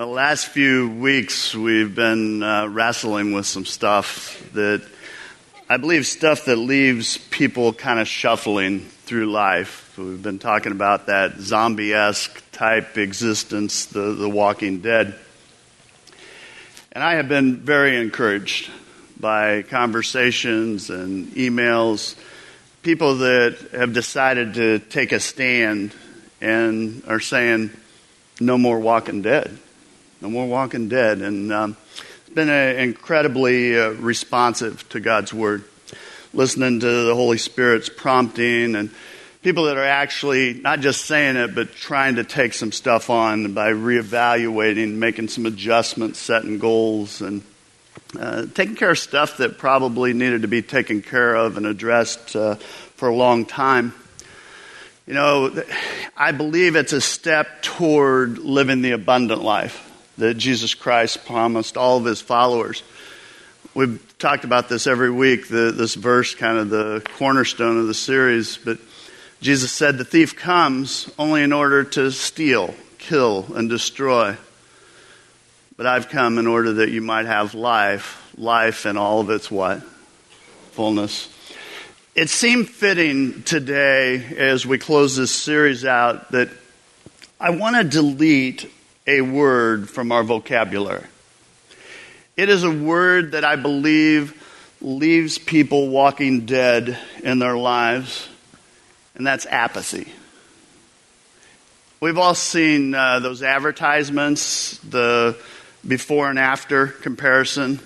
The last few weeks, we've been uh, wrestling with some stuff that I believe stuff that leaves people kind of shuffling through life. We've been talking about that zombie esque type existence, the, the walking dead. And I have been very encouraged by conversations and emails, people that have decided to take a stand and are saying, no more walking dead. No more walking dead. And um, it's been incredibly uh, responsive to God's word, listening to the Holy Spirit's prompting and people that are actually not just saying it, but trying to take some stuff on by reevaluating, making some adjustments, setting goals, and uh, taking care of stuff that probably needed to be taken care of and addressed uh, for a long time. You know, I believe it's a step toward living the abundant life that Jesus Christ promised all of his followers. We've talked about this every week, the, this verse, kind of the cornerstone of the series, but Jesus said, The thief comes only in order to steal, kill, and destroy. But I've come in order that you might have life, life in all of its what? Fullness. It seemed fitting today as we close this series out that I want to delete a word from our vocabulary. It is a word that I believe leaves people walking dead in their lives, and that's apathy. We've all seen uh, those advertisements, the before and after comparison.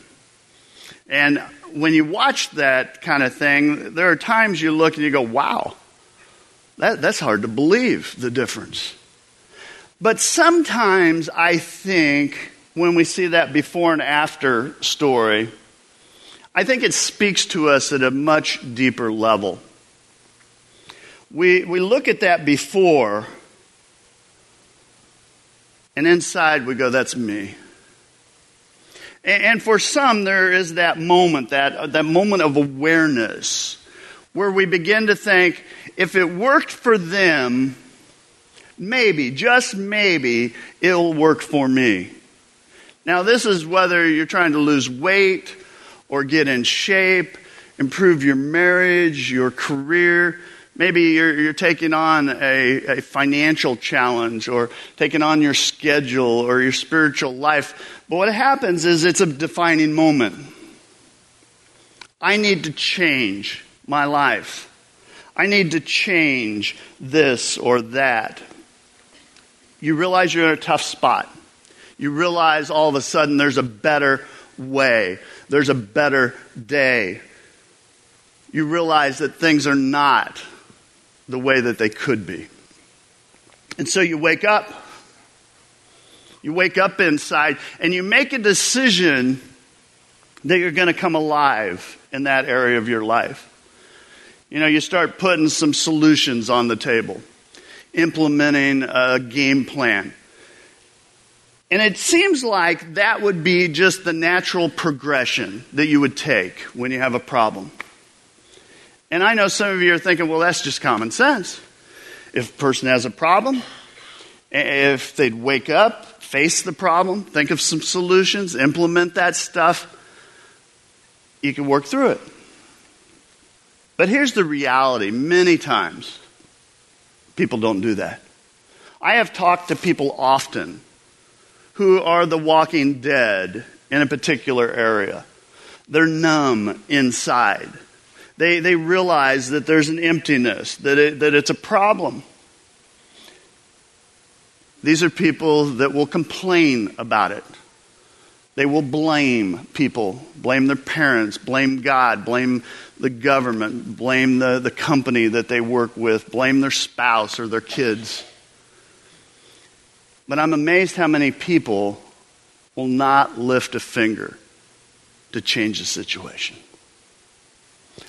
And when you watch that kind of thing, there are times you look and you go, wow, that, that's hard to believe the difference. But sometimes I think when we see that before and after story, I think it speaks to us at a much deeper level. We, we look at that before, and inside we go, that's me. And for some, there is that moment, that, that moment of awareness, where we begin to think, if it worked for them, maybe, just maybe, it'll work for me. Now, this is whether you're trying to lose weight or get in shape, improve your marriage, your career. Maybe you're, you're taking on a, a financial challenge or taking on your schedule or your spiritual life but what happens is it's a defining moment. I need to change my life. I need to change this or that. You realize you're in a tough spot. You realize all of a sudden there's a better way, there's a better day. You realize that things are not the way that they could be. And so you wake up you wake up inside and you make a decision that you're going to come alive in that area of your life. You know, you start putting some solutions on the table, implementing a game plan. And it seems like that would be just the natural progression that you would take when you have a problem. And I know some of you are thinking, well, that's just common sense. If a person has a problem, if they'd wake up, face the problem, think of some solutions, implement that stuff, you can work through it. But here's the reality many times people don't do that. I have talked to people often who are the walking dead in a particular area. They're numb inside. They, they realize that there's an emptiness, that, it, that it's a problem. These are people that will complain about it. They will blame people, blame their parents, blame God, blame the government, blame the, the company that they work with, blame their spouse or their kids. But I'm amazed how many people will not lift a finger to change the situation.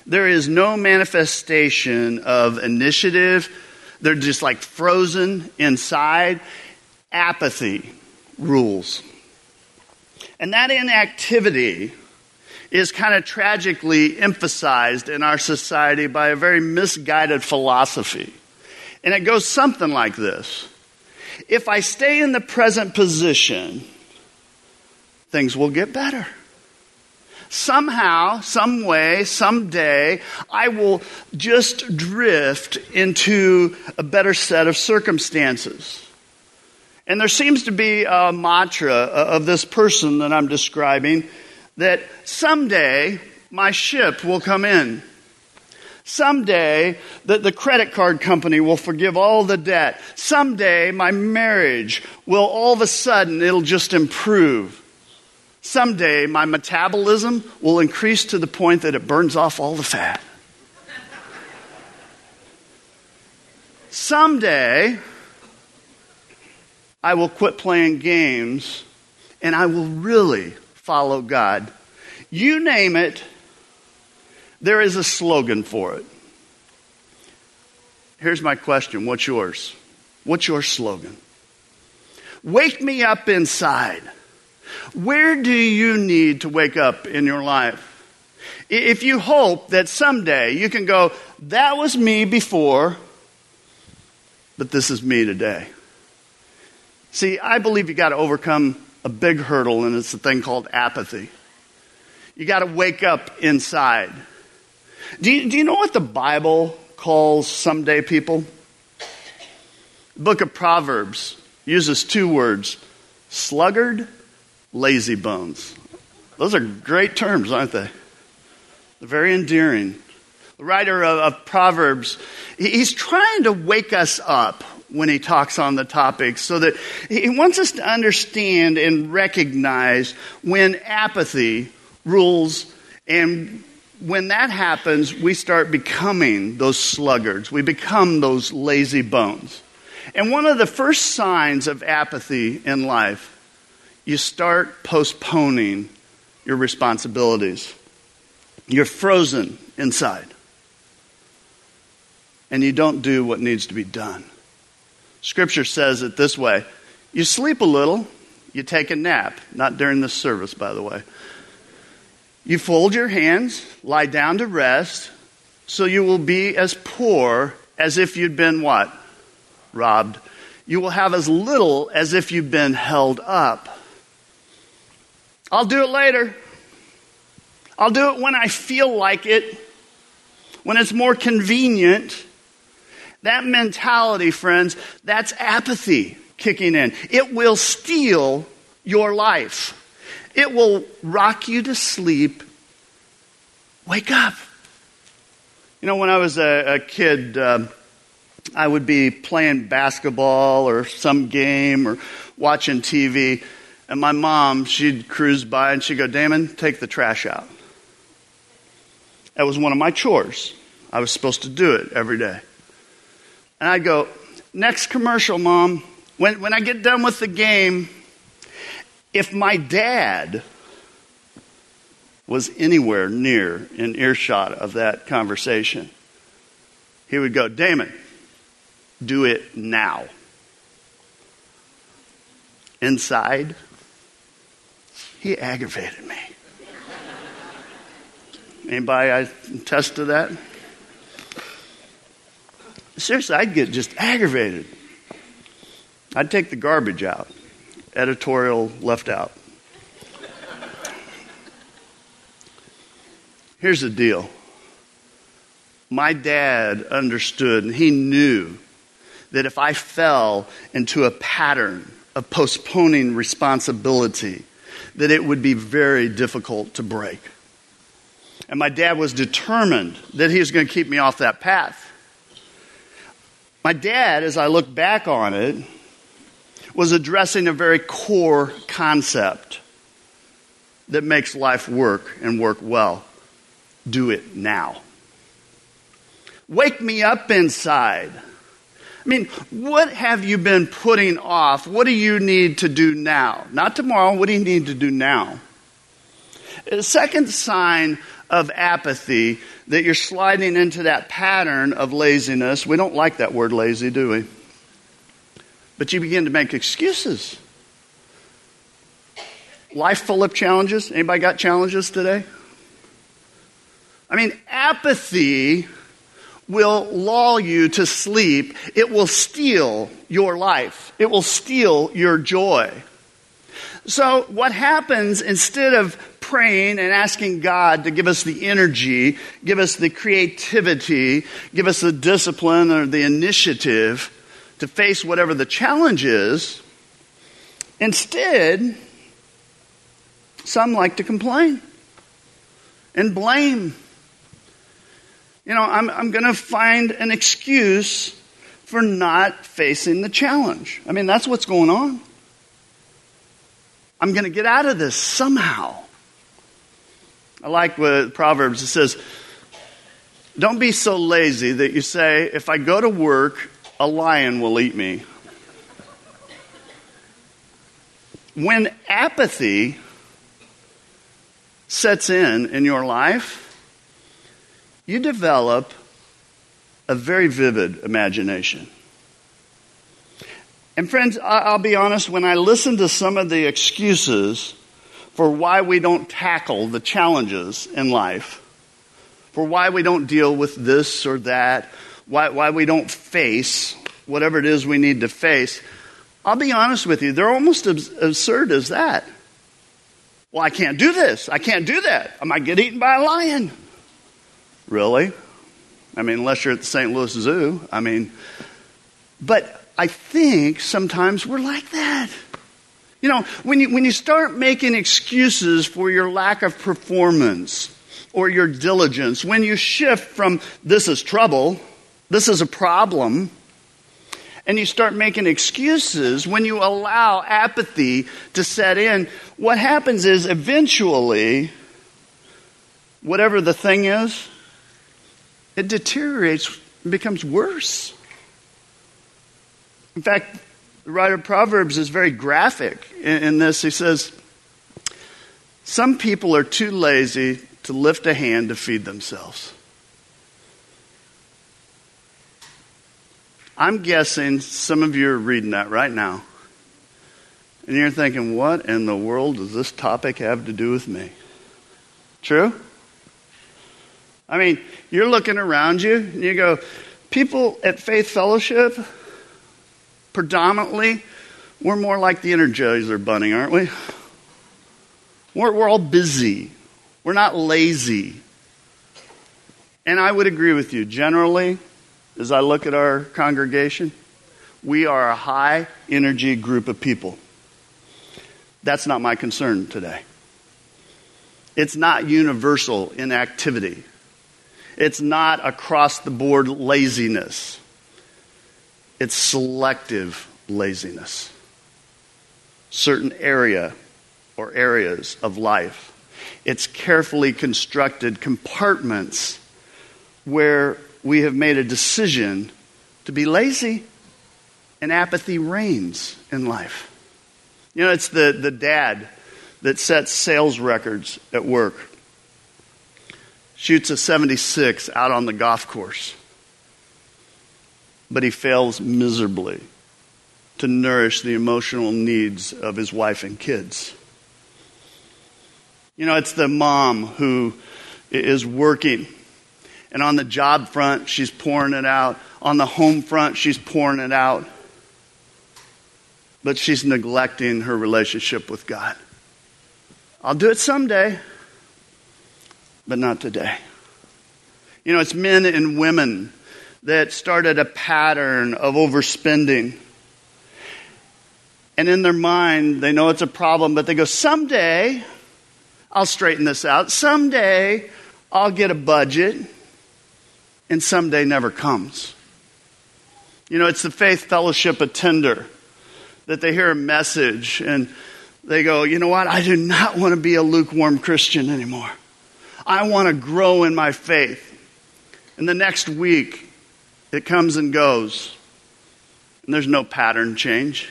There is no manifestation of initiative. They're just like frozen inside apathy rules. And that inactivity is kind of tragically emphasized in our society by a very misguided philosophy. And it goes something like this If I stay in the present position, things will get better. Somehow, some way, someday, I will just drift into a better set of circumstances. And there seems to be a mantra uh, of this person that I'm describing that someday my ship will come in. Someday that the credit card company will forgive all the debt. Someday my marriage will all of a sudden, it'll just improve. Someday my metabolism will increase to the point that it burns off all the fat. Someday I will quit playing games and I will really follow God. You name it, there is a slogan for it. Here's my question What's yours? What's your slogan? Wake me up inside. Where do you need to wake up in your life? If you hope that someday you can go, that was me before, but this is me today. See, I believe you got to overcome a big hurdle, and it's a thing called apathy. You got to wake up inside. Do you, do you know what the Bible calls someday people? The book of Proverbs uses two words sluggard lazy bones. Those are great terms, aren't they? They're very endearing. The writer of, of Proverbs, he's trying to wake us up when he talks on the topic so that he wants us to understand and recognize when apathy rules and when that happens, we start becoming those sluggards. We become those lazy bones. And one of the first signs of apathy in life you start postponing your responsibilities. You're frozen inside. And you don't do what needs to be done. Scripture says it this way you sleep a little, you take a nap. Not during this service, by the way. You fold your hands, lie down to rest, so you will be as poor as if you'd been what? Robbed. You will have as little as if you'd been held up. I'll do it later. I'll do it when I feel like it, when it's more convenient. That mentality, friends, that's apathy kicking in. It will steal your life, it will rock you to sleep. Wake up. You know, when I was a, a kid, um, I would be playing basketball or some game or watching TV and my mom, she'd cruise by and she'd go, Damon, take the trash out. That was one of my chores. I was supposed to do it every day. And I'd go, next commercial, mom. When, when I get done with the game, if my dad was anywhere near in earshot of that conversation, he would go, Damon, do it now. Inside, he aggravated me. Anybody I attest to that? Seriously, I'd get just aggravated. I'd take the garbage out, editorial left out. Here's the deal my dad understood and he knew that if I fell into a pattern of postponing responsibility, that it would be very difficult to break. And my dad was determined that he was going to keep me off that path. My dad, as I look back on it, was addressing a very core concept that makes life work and work well. Do it now. Wake me up inside. I mean, what have you been putting off? What do you need to do now? Not tomorrow. What do you need to do now? A second sign of apathy that you're sliding into that pattern of laziness. We don't like that word lazy, do we? But you begin to make excuses. Life full of challenges. Anybody got challenges today? I mean, apathy will lull you to sleep. It will steal your life. It will steal your joy. So, what happens instead of praying and asking God to give us the energy, give us the creativity, give us the discipline or the initiative to face whatever the challenge is, instead, some like to complain and blame. You know, I'm, I'm going to find an excuse for not facing the challenge. I mean, that's what's going on. I'm going to get out of this somehow. I like what Proverbs it says, don't be so lazy that you say, if I go to work, a lion will eat me. When apathy sets in in your life, you develop a very vivid imagination. And friends, I'll be honest, when I listen to some of the excuses for why we don't tackle the challenges in life, for why we don't deal with this or that, why, why we don't face whatever it is we need to face, I'll be honest with you, they're almost as absurd as that. Well, I can't do this. I can't do that. I might get eaten by a lion. Really? I mean, unless you're at the St. Louis Zoo. I mean, but I think sometimes we're like that. You know, when you, when you start making excuses for your lack of performance or your diligence, when you shift from this is trouble, this is a problem, and you start making excuses, when you allow apathy to set in, what happens is eventually, whatever the thing is, it deteriorates and becomes worse. In fact, the writer of Proverbs is very graphic in, in this. He says, Some people are too lazy to lift a hand to feed themselves. I'm guessing some of you are reading that right now. And you're thinking, what in the world does this topic have to do with me? True? I mean, you're looking around you and you go, people at Faith Fellowship, predominantly, we're more like the Energizer Bunny, aren't we? We're, we're all busy. We're not lazy. And I would agree with you. Generally, as I look at our congregation, we are a high energy group of people. That's not my concern today. It's not universal inactivity. It's not across the board laziness. It's selective laziness. Certain area or areas of life. It's carefully constructed compartments where we have made a decision to be lazy and apathy reigns in life. You know, it's the, the dad that sets sales records at work, shoots a 76 out on the golf course, but he fails miserably to nourish the emotional needs of his wife and kids. You know, it's the mom who is working and on the job front, she's pouring it out. On the home front, she's pouring it out. But she's neglecting her relationship with God. I'll do it someday, but not today. You know, it's men and women that started a pattern of overspending. And in their mind, they know it's a problem, but they go, someday I'll straighten this out. Someday I'll get a budget and someday never comes. You know, it's the faith fellowship attender that they hear a message and they go, you know what? I do not want to be a lukewarm Christian anymore. I want to grow in my faith. And the next week, it comes and goes. And there's no pattern change.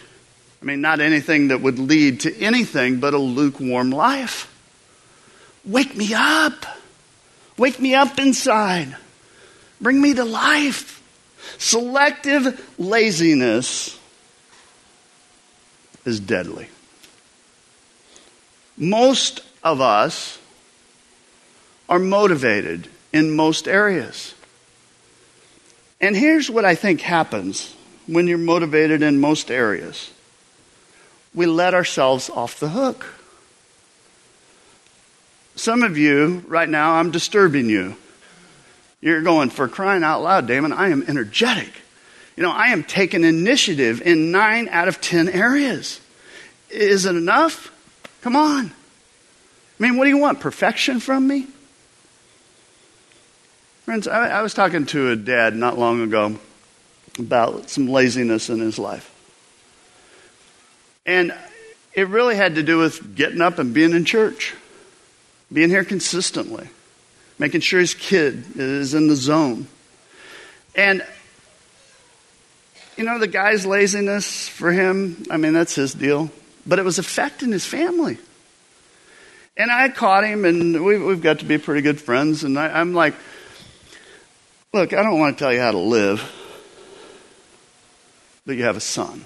I mean, not anything that would lead to anything but a lukewarm life. Wake me up. Wake me up inside. Bring me to life. Selective laziness is deadly. Most of us are motivated in most areas. And here's what I think happens when you're motivated in most areas we let ourselves off the hook. Some of you, right now, I'm disturbing you. You're going, for crying out loud, Damon, I am energetic. You know, I am taking initiative in nine out of ten areas. Is it enough? Come on. I mean, what do you want? Perfection from me? Friends, I, I was talking to a dad not long ago about some laziness in his life. And it really had to do with getting up and being in church, being here consistently, making sure his kid is in the zone. And you know, the guy's laziness for him, I mean, that's his deal. But it was affecting his family. And I caught him, and we've, we've got to be pretty good friends. And I, I'm like, look, I don't want to tell you how to live, but you have a son.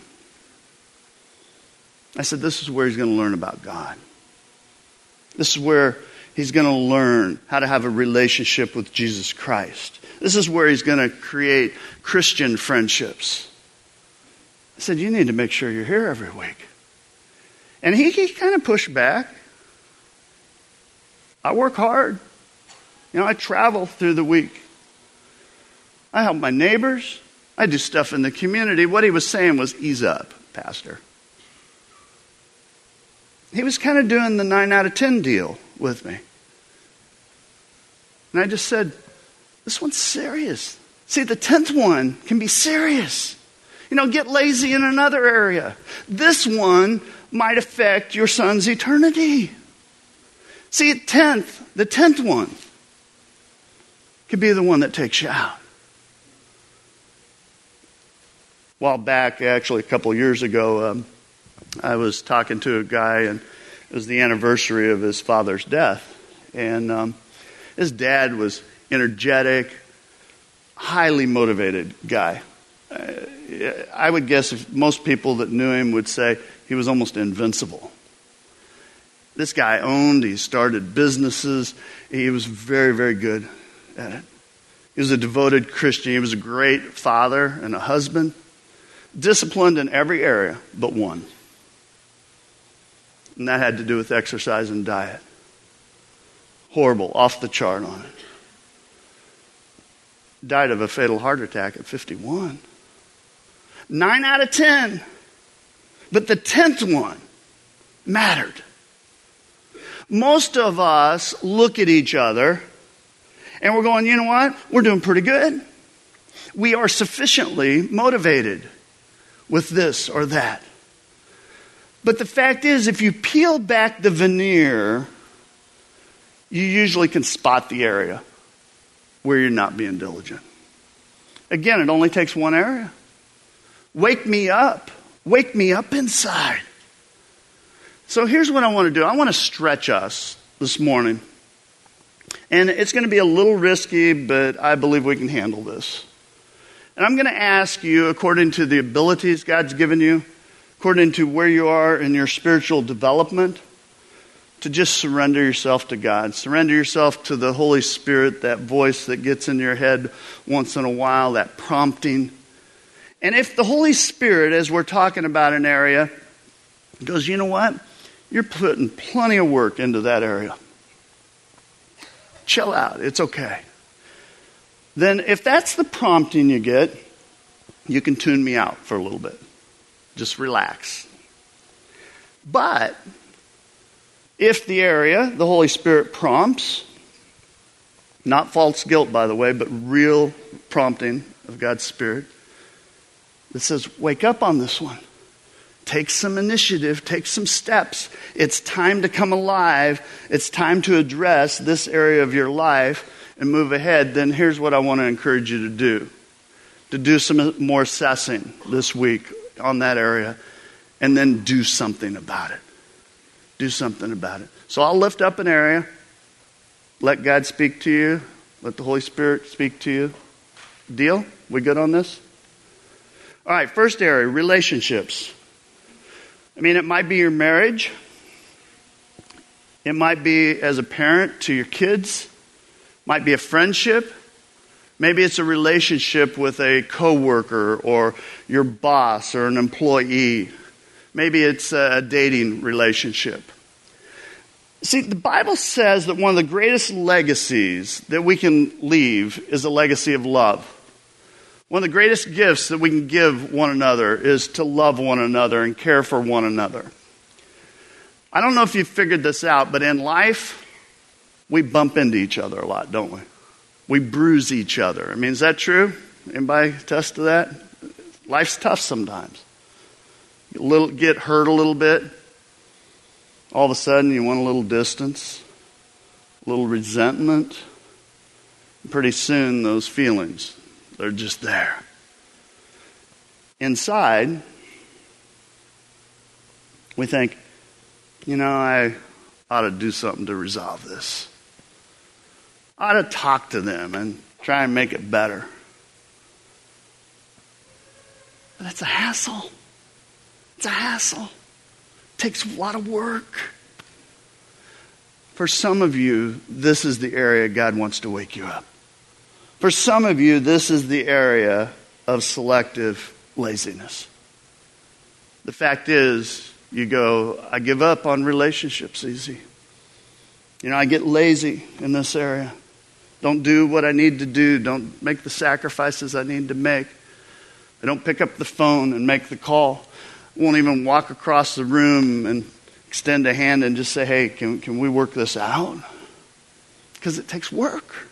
I said, this is where he's going to learn about God. This is where he's going to learn how to have a relationship with Jesus Christ. This is where he's going to create Christian friendships. I said, You need to make sure you're here every week. And he, he kind of pushed back. I work hard. You know, I travel through the week. I help my neighbors. I do stuff in the community. What he was saying was, ease up, Pastor. He was kind of doing the 9 out of 10 deal with me. And I just said, this one's serious. See, the 10th one can be serious. You know, get lazy in another area. This one might affect your son's eternity. See, 10th, the 10th one could be the one that takes you out. A while back, actually, a couple years ago, um, I was talking to a guy, and it was the anniversary of his father's death. And um, his dad was energetic, highly motivated guy. Uh, I would guess most people that knew him would say he was almost invincible. This guy owned, he started businesses, he was very, very good at it. He was a devoted Christian, he was a great father and a husband, disciplined in every area but one. And that had to do with exercise and diet. Horrible, off the chart on it. Died of a fatal heart attack at 51. Nine out of ten. But the tenth one mattered. Most of us look at each other and we're going, you know what? We're doing pretty good. We are sufficiently motivated with this or that. But the fact is, if you peel back the veneer, you usually can spot the area where you're not being diligent. Again, it only takes one area. Wake me up. Wake me up inside. So here's what I want to do I want to stretch us this morning. And it's going to be a little risky, but I believe we can handle this. And I'm going to ask you, according to the abilities God's given you, according to where you are in your spiritual development, to just surrender yourself to God. Surrender yourself to the Holy Spirit, that voice that gets in your head once in a while, that prompting. And if the Holy Spirit, as we're talking about an area, goes, you know what? You're putting plenty of work into that area. Chill out. It's okay. Then, if that's the prompting you get, you can tune me out for a little bit. Just relax. But if the area the Holy Spirit prompts, not false guilt, by the way, but real prompting of God's Spirit, that says, Wake up on this one. Take some initiative, take some steps. It's time to come alive. It's time to address this area of your life and move ahead. Then here's what I want to encourage you to do to do some more assessing this week on that area and then do something about it. Do something about it. So I'll lift up an area, let God speak to you, let the Holy Spirit speak to you. Deal? We good on this? All right, first area relationships. I mean, it might be your marriage, it might be as a parent to your kids, might be a friendship. Maybe it's a relationship with a coworker or your boss or an employee. Maybe it's a dating relationship. See, the Bible says that one of the greatest legacies that we can leave is a legacy of love. One of the greatest gifts that we can give one another is to love one another and care for one another. I don't know if you've figured this out, but in life, we bump into each other a lot, don't we? We bruise each other. I mean, is that true? Anybody test to that? Life's tough sometimes. Get, little, get hurt a little bit. All of a sudden, you want a little distance, a little resentment. Pretty soon, those feelings, they're just there. Inside, we think, you know, I ought to do something to resolve this. Ought to talk to them and try and make it better. But it's a hassle. It's a hassle. It takes a lot of work. For some of you, this is the area God wants to wake you up. For some of you, this is the area of selective laziness. The fact is, you go, I give up on relationships easy. You know, I get lazy in this area. Don't do what I need to do. Don't make the sacrifices I need to make. I don't pick up the phone and make the call. Won't even walk across the room and extend a hand and just say, hey, can, can we work this out? Because it takes work.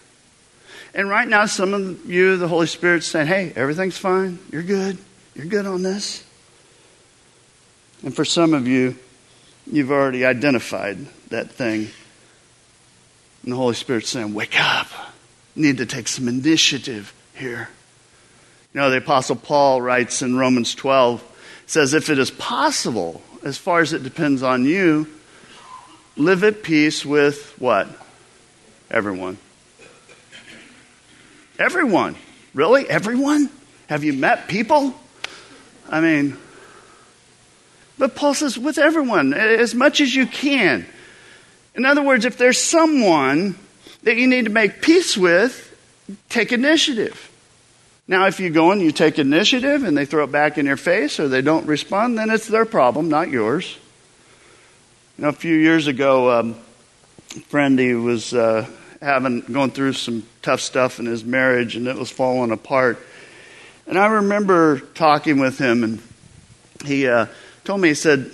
And right now, some of you, the Holy Spirit's saying, hey, everything's fine. You're good. You're good on this. And for some of you, you've already identified that thing. And the Holy Spirit's saying, wake up. You need to take some initiative here. You know, the Apostle Paul writes in Romans 12, says, If it is possible, as far as it depends on you, live at peace with what? Everyone. Everyone. Really? Everyone? Have you met people? I mean, but Paul says, with everyone, as much as you can. In other words, if there's someone that you need to make peace with, take initiative. Now, if you go and you take initiative and they throw it back in your face or they don't respond, then it's their problem, not yours. You know, a few years ago, um, a friend he was uh, having going through some tough stuff in his marriage, and it was falling apart. And I remember talking with him, and he uh, told me, he said,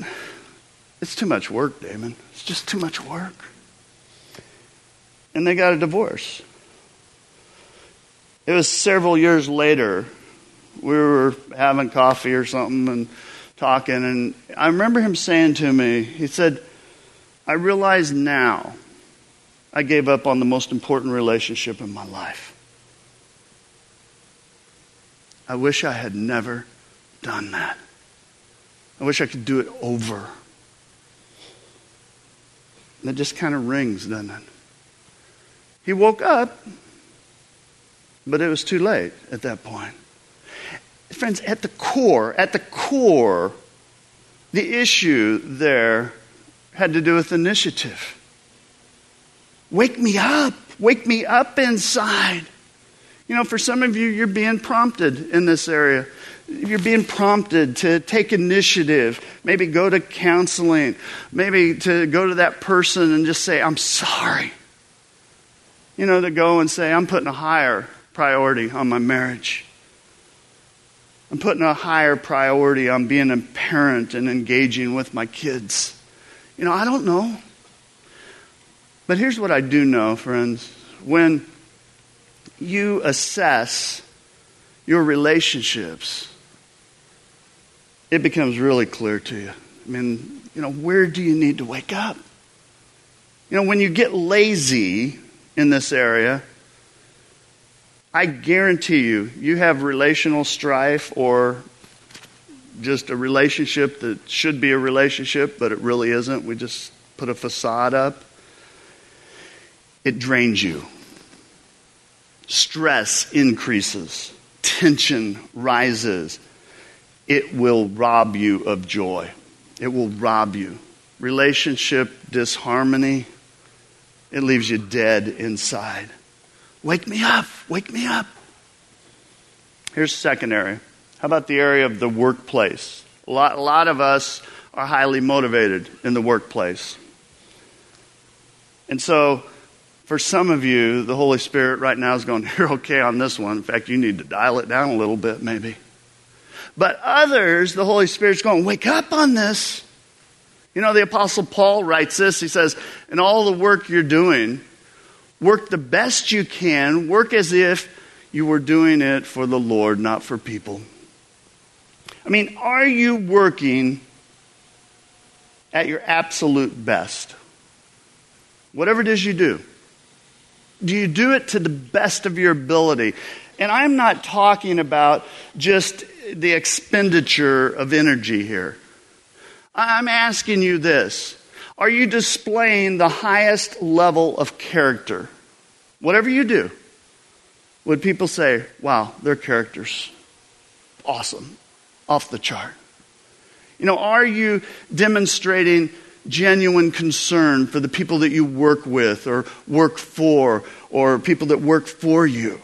"It's too much work, Damon. It's just too much work." And they got a divorce. It was several years later. We were having coffee or something and talking, and I remember him saying to me, he said, I realize now I gave up on the most important relationship in my life. I wish I had never done that. I wish I could do it over. And it just kind of rings, doesn't it? He woke up but it was too late at that point. Friends, at the core, at the core, the issue there had to do with initiative. Wake me up. Wake me up inside. You know, for some of you, you're being prompted in this area. You're being prompted to take initiative, maybe go to counseling, maybe to go to that person and just say, I'm sorry. You know, to go and say, I'm putting a higher priority on my marriage. I'm putting a higher priority on being a parent and engaging with my kids. You know, I don't know. But here's what I do know, friends. When you assess your relationships, it becomes really clear to you. I mean, you know, where do you need to wake up? You know, when you get lazy in this area, I guarantee you, you have relational strife or just a relationship that should be a relationship, but it really isn't. We just put a facade up. It drains you. Stress increases, tension rises. It will rob you of joy. It will rob you. Relationship disharmony, it leaves you dead inside. Wake me up. Wake me up. Here's the second area. How about the area of the workplace? A lot, a lot of us are highly motivated in the workplace. And so, for some of you, the Holy Spirit right now is going, You're okay on this one. In fact, you need to dial it down a little bit, maybe. But others, the Holy Spirit's going, Wake up on this. You know, the Apostle Paul writes this. He says, In all the work you're doing, work the best you can, work as if you were doing it for the Lord, not for people. I mean, are you working at your absolute best? Whatever it is you do. Do you do it to the best of your ability? And I'm not talking about just the expenditure of energy here. I'm asking you this Are you displaying the highest level of character? Whatever you do, would people say, wow, their character's awesome, off the chart? You know, are you demonstrating genuine concern for the people that you work with or work for or people that work for you?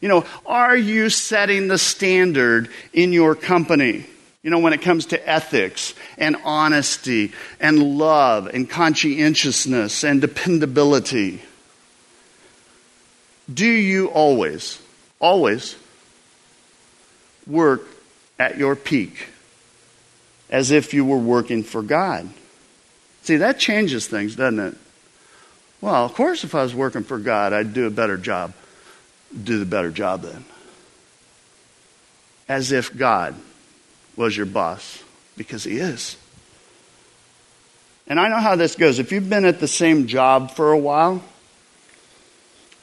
You know, are you setting the standard in your company? You know, when it comes to ethics and honesty and love and conscientiousness and dependability, do you always, always work at your peak as if you were working for God? See, that changes things, doesn't it? Well, of course, if I was working for God, I'd do a better job. Do the better job then. As if God was your boss, because He is. And I know how this goes. If you've been at the same job for a while,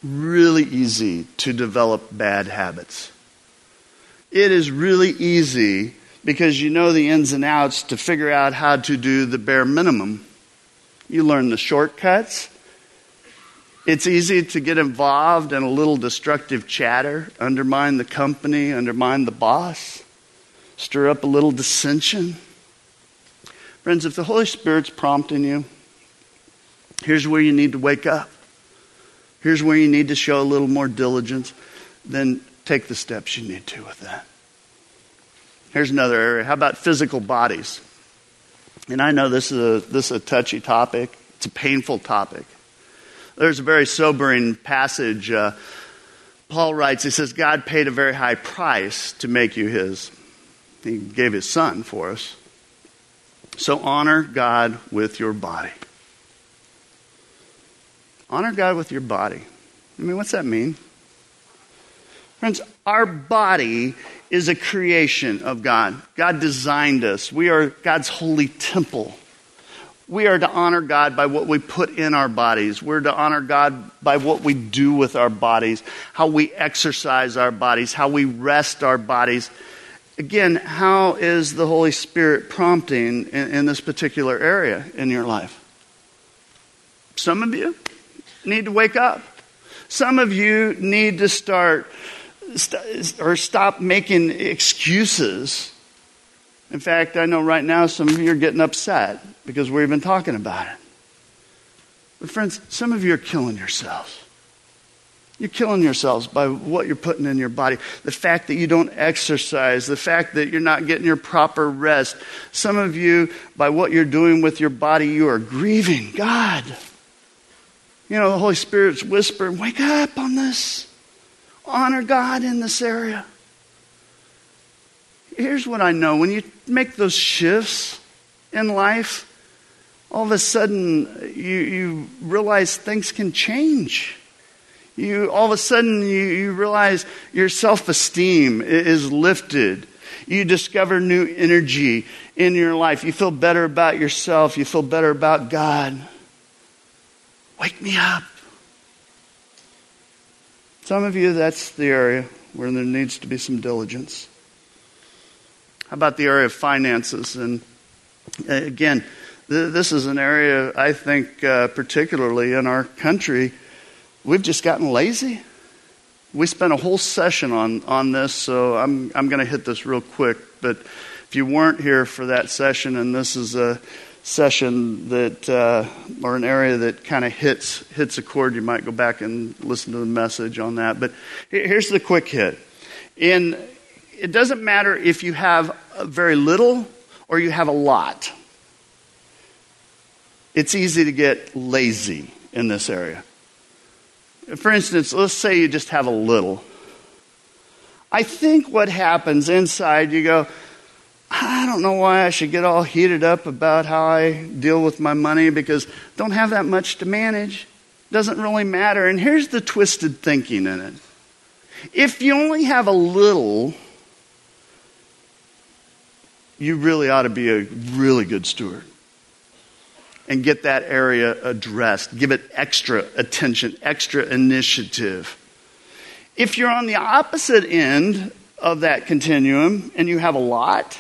really easy to develop bad habits. It is really easy because you know the ins and outs to figure out how to do the bare minimum you learn the shortcuts. It's easy to get involved in a little destructive chatter, undermine the company, undermine the boss, stir up a little dissension. Friends, if the Holy Spirit's prompting you, here's where you need to wake up. Here's where you need to show a little more diligence. Then take the steps you need to with that. Here's another area. How about physical bodies? And I know this is a, this is a touchy topic, it's a painful topic. There's a very sobering passage. Uh, Paul writes, he says, God paid a very high price to make you his. He gave his son for us. So honor God with your body. Honor God with your body. I mean, what's that mean? Friends, our body is a creation of God. God designed us. We are God's holy temple. We are to honor God by what we put in our bodies. We're to honor God by what we do with our bodies, how we exercise our bodies, how we rest our bodies. Again, how is the Holy Spirit prompting in, in this particular area in your life? Some of you need to wake up. Some of you need to start st- or stop making excuses. In fact, I know right now some of you are getting upset because we've been talking about it. But, friends, some of you are killing yourselves. You're killing yourselves by what you're putting in your body. The fact that you don't exercise, the fact that you're not getting your proper rest. Some of you, by what you're doing with your body, you are grieving God. You know, the Holy Spirit's whispering, wake up on this honor God in this area. Here's what I know when you make those shifts in life, all of a sudden you, you realize things can change. You, all of a sudden, you, you realize your self esteem is lifted. You discover new energy in your life. You feel better about yourself. You feel better about God. Wake me up. Some of you, that's the area where there needs to be some diligence. How about the area of finances? And uh, again, th- this is an area I think, uh, particularly in our country, we've just gotten lazy. We spent a whole session on, on this, so I'm, I'm going to hit this real quick. But if you weren't here for that session, and this is a session that uh, or an area that kind of hits hits a chord, you might go back and listen to the message on that. But here's the quick hit. In it doesn't matter if you have very little or you have a lot. It's easy to get lazy in this area. For instance, let's say you just have a little. I think what happens inside, you go, I don't know why I should get all heated up about how I deal with my money because I don't have that much to manage. Doesn't really matter. And here's the twisted thinking in it. If you only have a little, you really ought to be a really good steward and get that area addressed. Give it extra attention, extra initiative. If you're on the opposite end of that continuum and you have a lot,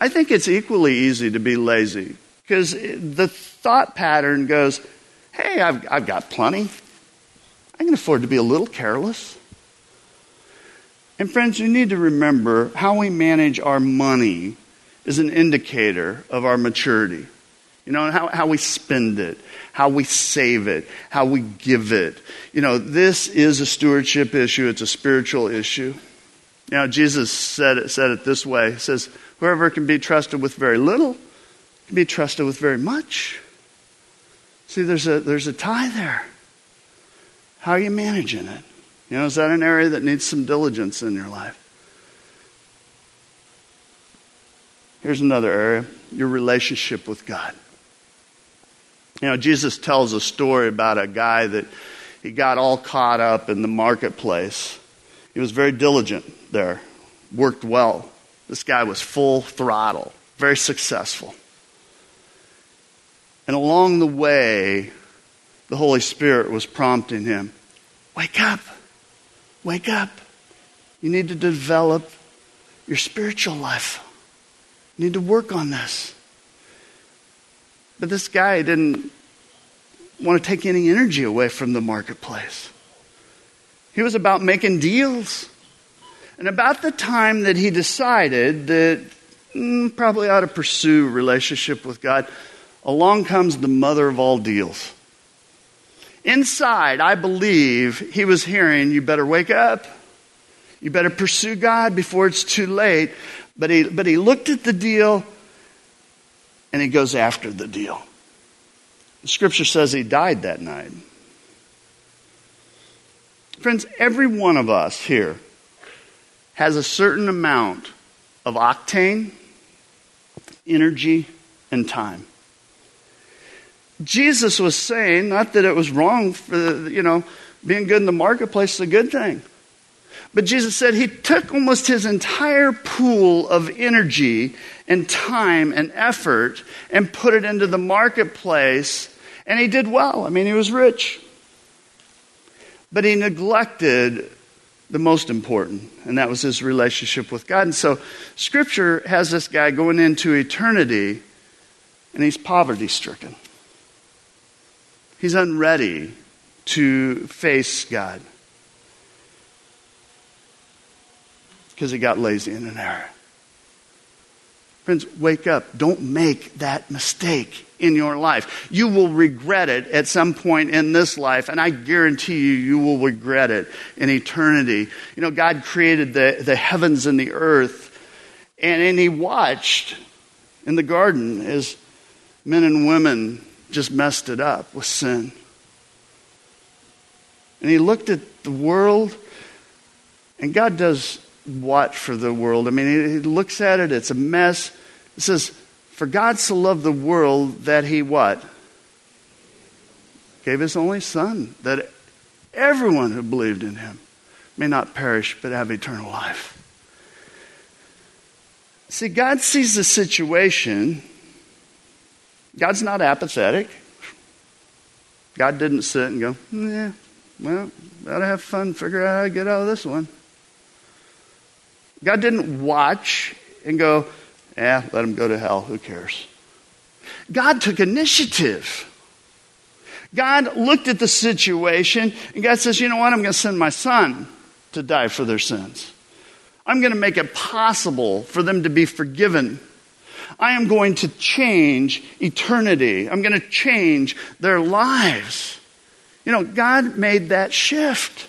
I think it's equally easy to be lazy because the thought pattern goes, hey, I've, I've got plenty. I can afford to be a little careless. And friends, you need to remember how we manage our money is an indicator of our maturity. You know, how, how we spend it, how we save it, how we give it. You know, this is a stewardship issue, it's a spiritual issue. Know, Jesus said it, said it this way He says, Whoever can be trusted with very little can be trusted with very much. See, there's a, there's a tie there. How are you managing it? You know, is that an area that needs some diligence in your life? Here's another area your relationship with God. You know, Jesus tells a story about a guy that he got all caught up in the marketplace. He was very diligent there, worked well. This guy was full throttle, very successful. And along the way, the Holy Spirit was prompting him Wake up, wake up. You need to develop your spiritual life. You need to work on this. But this guy didn't want to take any energy away from the marketplace. He was about making deals. And about the time that he decided that mm, probably ought to pursue relationship with God, along comes the mother of all deals. Inside, I believe he was hearing, you better wake up. You better pursue God before it's too late. But he, but he looked at the deal and he goes after the deal. The scripture says he died that night. Friends, every one of us here has a certain amount of octane, energy, and time. Jesus was saying, not that it was wrong for, you know, being good in the marketplace is a good thing. But Jesus said he took almost his entire pool of energy and time and effort and put it into the marketplace, and he did well. I mean, he was rich. But he neglected the most important, and that was his relationship with God. And so, Scripture has this guy going into eternity, and he's poverty stricken. He's unready to face God. because he got lazy in an error. Friends, wake up. Don't make that mistake in your life. You will regret it at some point in this life, and I guarantee you, you will regret it in eternity. You know, God created the, the heavens and the earth, and, and He watched in the garden as men and women just messed it up with sin. And He looked at the world, and God does what for the world? I mean, he looks at it, it's a mess. It says, For God so loved the world that he what? Gave his only son, that everyone who believed in him may not perish but have eternal life. See, God sees the situation. God's not apathetic. God didn't sit and go, yeah, well, gotta have fun, figure out how to get out of this one. God didn't watch and go, yeah, let him go to hell. Who cares? God took initiative. God looked at the situation and God says, you know what? I'm going to send my son to die for their sins. I'm going to make it possible for them to be forgiven. I am going to change eternity. I'm going to change their lives. You know, God made that shift.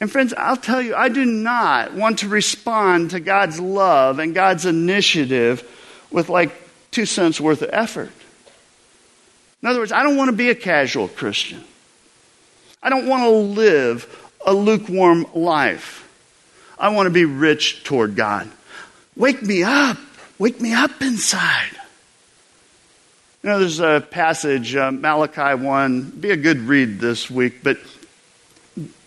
And friends, I'll tell you, I do not want to respond to God's love and God's initiative with like two cents worth of effort. In other words, I don't want to be a casual Christian. I don't want to live a lukewarm life. I want to be rich toward God. Wake me up. Wake me up inside. You know, there's a passage, uh, Malachi 1, be a good read this week, but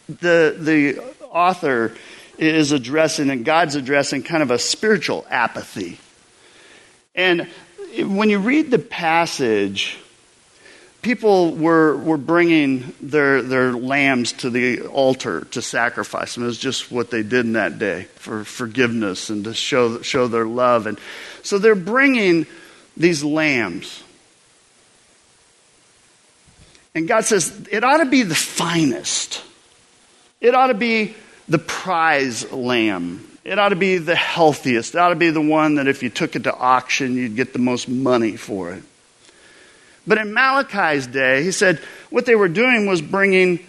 the, the author is addressing, and God's addressing kind of a spiritual apathy. And when you read the passage, people were, were bringing their, their lambs to the altar to sacrifice them. It was just what they did in that day for forgiveness and to show, show their love. And so they're bringing these lambs. And God says, it ought to be the finest. It ought to be the prize lamb. It ought to be the healthiest. It ought to be the one that if you took it to auction, you'd get the most money for it. But in Malachi's day, he said what they were doing was bringing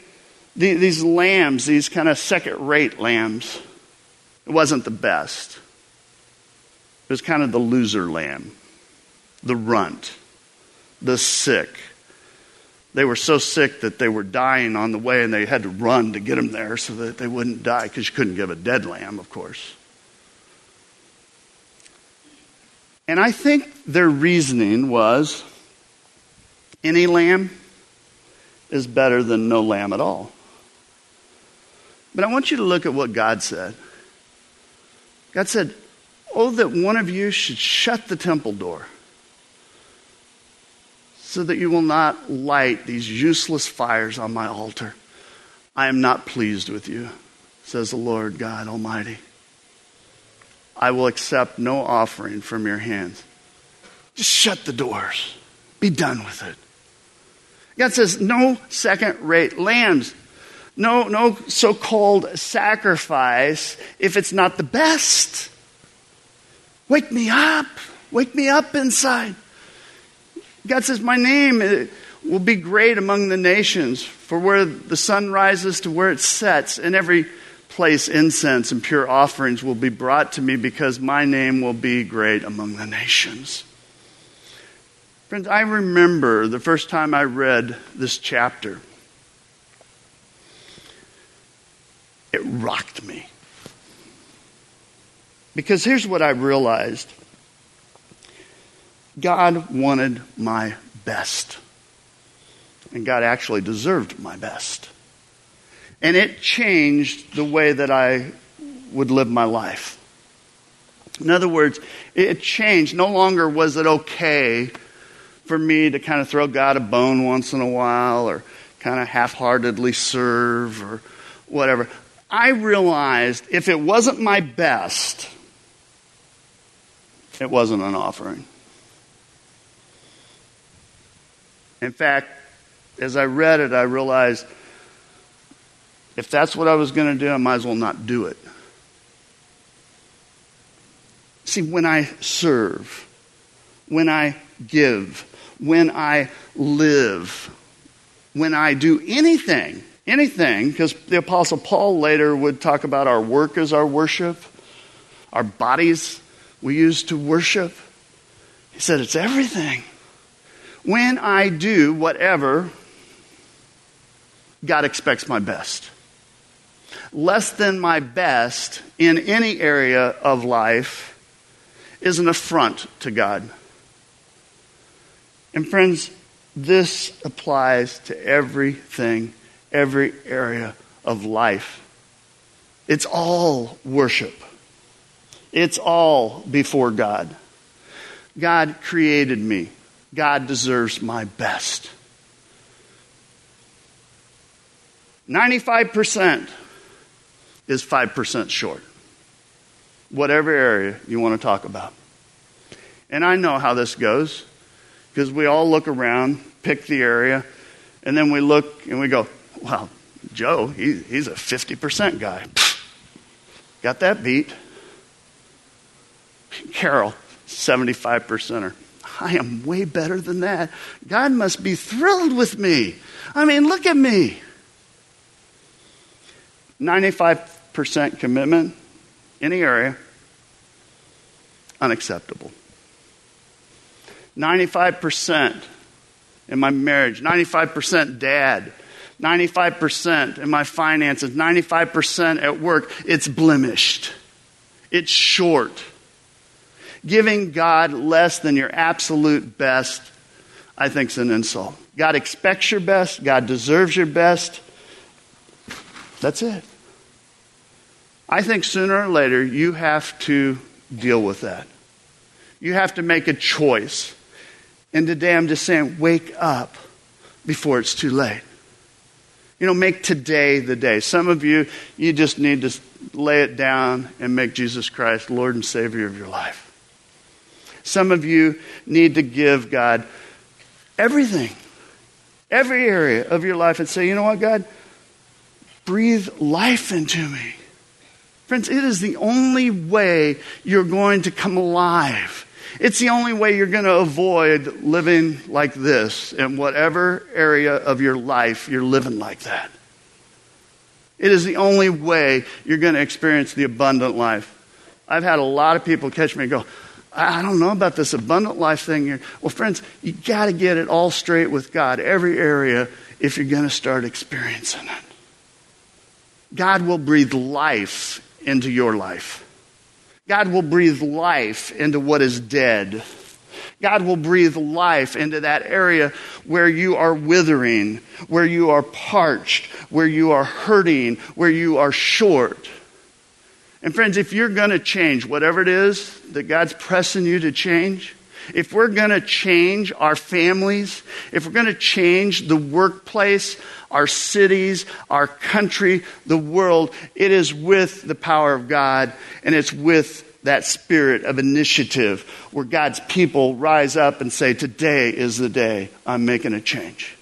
the, these lambs, these kind of second rate lambs. It wasn't the best, it was kind of the loser lamb, the runt, the sick. They were so sick that they were dying on the way, and they had to run to get them there so that they wouldn't die because you couldn't give a dead lamb, of course. And I think their reasoning was any lamb is better than no lamb at all. But I want you to look at what God said. God said, Oh, that one of you should shut the temple door so that you will not light these useless fires on my altar. I am not pleased with you, says the Lord God Almighty. I will accept no offering from your hands. Just shut the doors. Be done with it. God says, no second rate lambs. No, no so called sacrifice if it's not the best. Wake me up. Wake me up inside. God says, My name uh, will be great among the nations, for where the sun rises to where it sets, in every place incense and pure offerings will be brought to me, because my name will be great among the nations. Friends, I remember the first time I read this chapter. It rocked me. Because here's what I realized God wanted my best. And God actually deserved my best. And it changed the way that I would live my life. In other words, it changed. No longer was it okay for me to kind of throw God a bone once in a while or kind of half heartedly serve or whatever. I realized if it wasn't my best, it wasn't an offering. In fact, as I read it, I realized if that's what I was going to do, I might as well not do it. See, when I serve, when I give, when I live, when I do anything, anything, because the Apostle Paul later would talk about our work as our worship, our bodies we use to worship. He said it's everything. When I do whatever, God expects my best. Less than my best in any area of life is an affront to God. And friends, this applies to everything, every area of life. It's all worship. It's all before God. God created me. God deserves my best. 95% is 5% short. Whatever area you want to talk about. And I know how this goes because we all look around, pick the area, and then we look and we go, well, Joe, he, he's a 50% guy. Got that beat. Carol, 75 percenter. I am way better than that. God must be thrilled with me. I mean, look at me. 95% commitment, any area, unacceptable. 95% in my marriage, 95% dad, 95% in my finances, 95% at work, it's blemished. It's short. Giving God less than your absolute best, I think, is an insult. God expects your best, God deserves your best. That's it. I think sooner or later you have to deal with that. You have to make a choice. And today I'm just saying, wake up before it's too late. You know, make today the day. Some of you, you just need to lay it down and make Jesus Christ Lord and Savior of your life. Some of you need to give God everything, every area of your life, and say, you know what, God? Breathe life into me. Friends, it is the only way you're going to come alive. It's the only way you're going to avoid living like this in whatever area of your life you're living like that. It is the only way you're going to experience the abundant life. I've had a lot of people catch me and go, I don't know about this abundant life thing here. Well, friends, you got to get it all straight with God, every area, if you're going to start experiencing it. God will breathe life into your life. God will breathe life into what is dead. God will breathe life into that area where you are withering, where you are parched, where you are hurting, where you are short. And friends, if you're going to change whatever it is that God's pressing you to change, if we're going to change our families, if we're going to change the workplace, our cities, our country, the world, it is with the power of God and it's with that spirit of initiative where God's people rise up and say, Today is the day I'm making a change.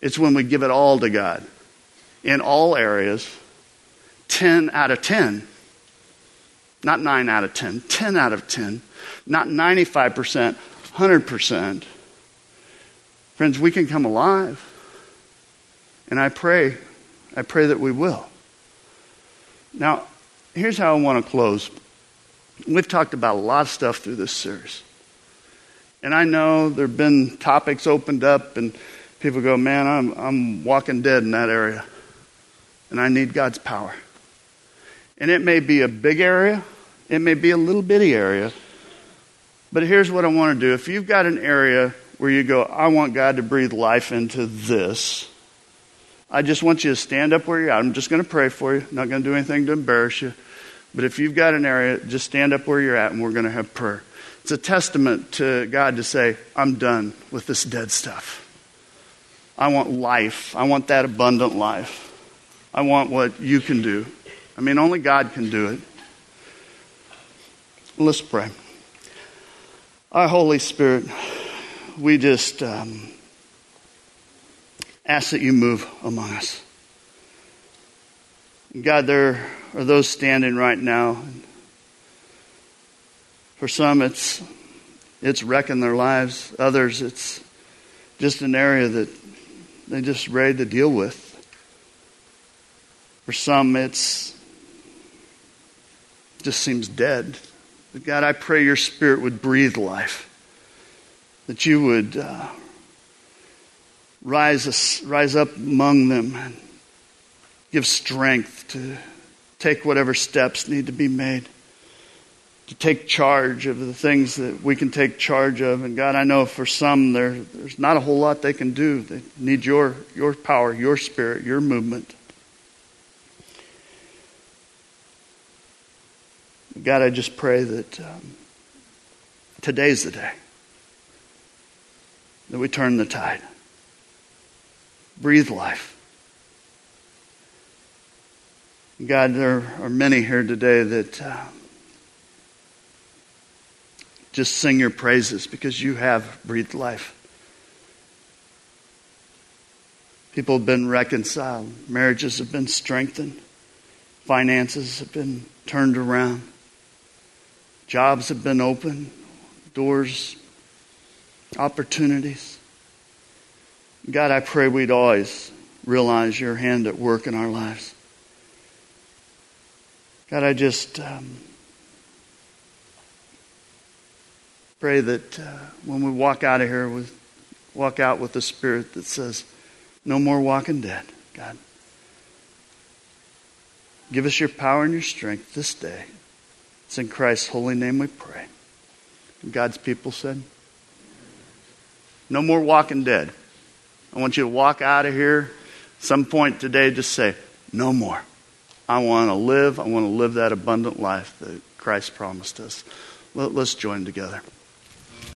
It's when we give it all to God in all areas 10 out of 10. Not 9 out of 10, 10 out of 10. Not 95%, 100%. Friends, we can come alive. And I pray, I pray that we will. Now, here's how I want to close. We've talked about a lot of stuff through this series. And I know there have been topics opened up, and people go, Man, I'm, I'm walking dead in that area. And I need God's power. And it may be a big area, it may be a little bitty area. But here's what I want to do. If you've got an area where you go, I want God to breathe life into this, I just want you to stand up where you're at. I'm just going to pray for you. I'm not going to do anything to embarrass you. But if you've got an area, just stand up where you're at and we're going to have prayer. It's a testament to God to say, I'm done with this dead stuff. I want life. I want that abundant life. I want what you can do. I mean, only God can do it. Let's pray. Our Holy Spirit, we just um, ask that you move among us. God, there are those standing right now. For some, it's it's wrecking their lives. Others, it's just an area that they just ready to deal with. For some, it's just seems dead. But God, I pray your spirit would breathe life, that you would uh, rise, rise up among them and give strength to take whatever steps need to be made, to take charge of the things that we can take charge of. And God, I know for some there, there's not a whole lot they can do. They need your, your power, your spirit, your movement. God, I just pray that um, today's the day that we turn the tide. Breathe life. God, there are many here today that uh, just sing your praises because you have breathed life. People have been reconciled, marriages have been strengthened, finances have been turned around. Jobs have been open, doors, opportunities. God, I pray we'd always realize your hand at work in our lives. God, I just um, pray that uh, when we walk out of here, we walk out with a spirit that says, no more walking dead, God. Give us your power and your strength this day. It's in Christ's holy name we pray. And God's people said, No more walking dead. I want you to walk out of here some point today, just say, No more. I want to live. I want to live that abundant life that Christ promised us. Let, us join together.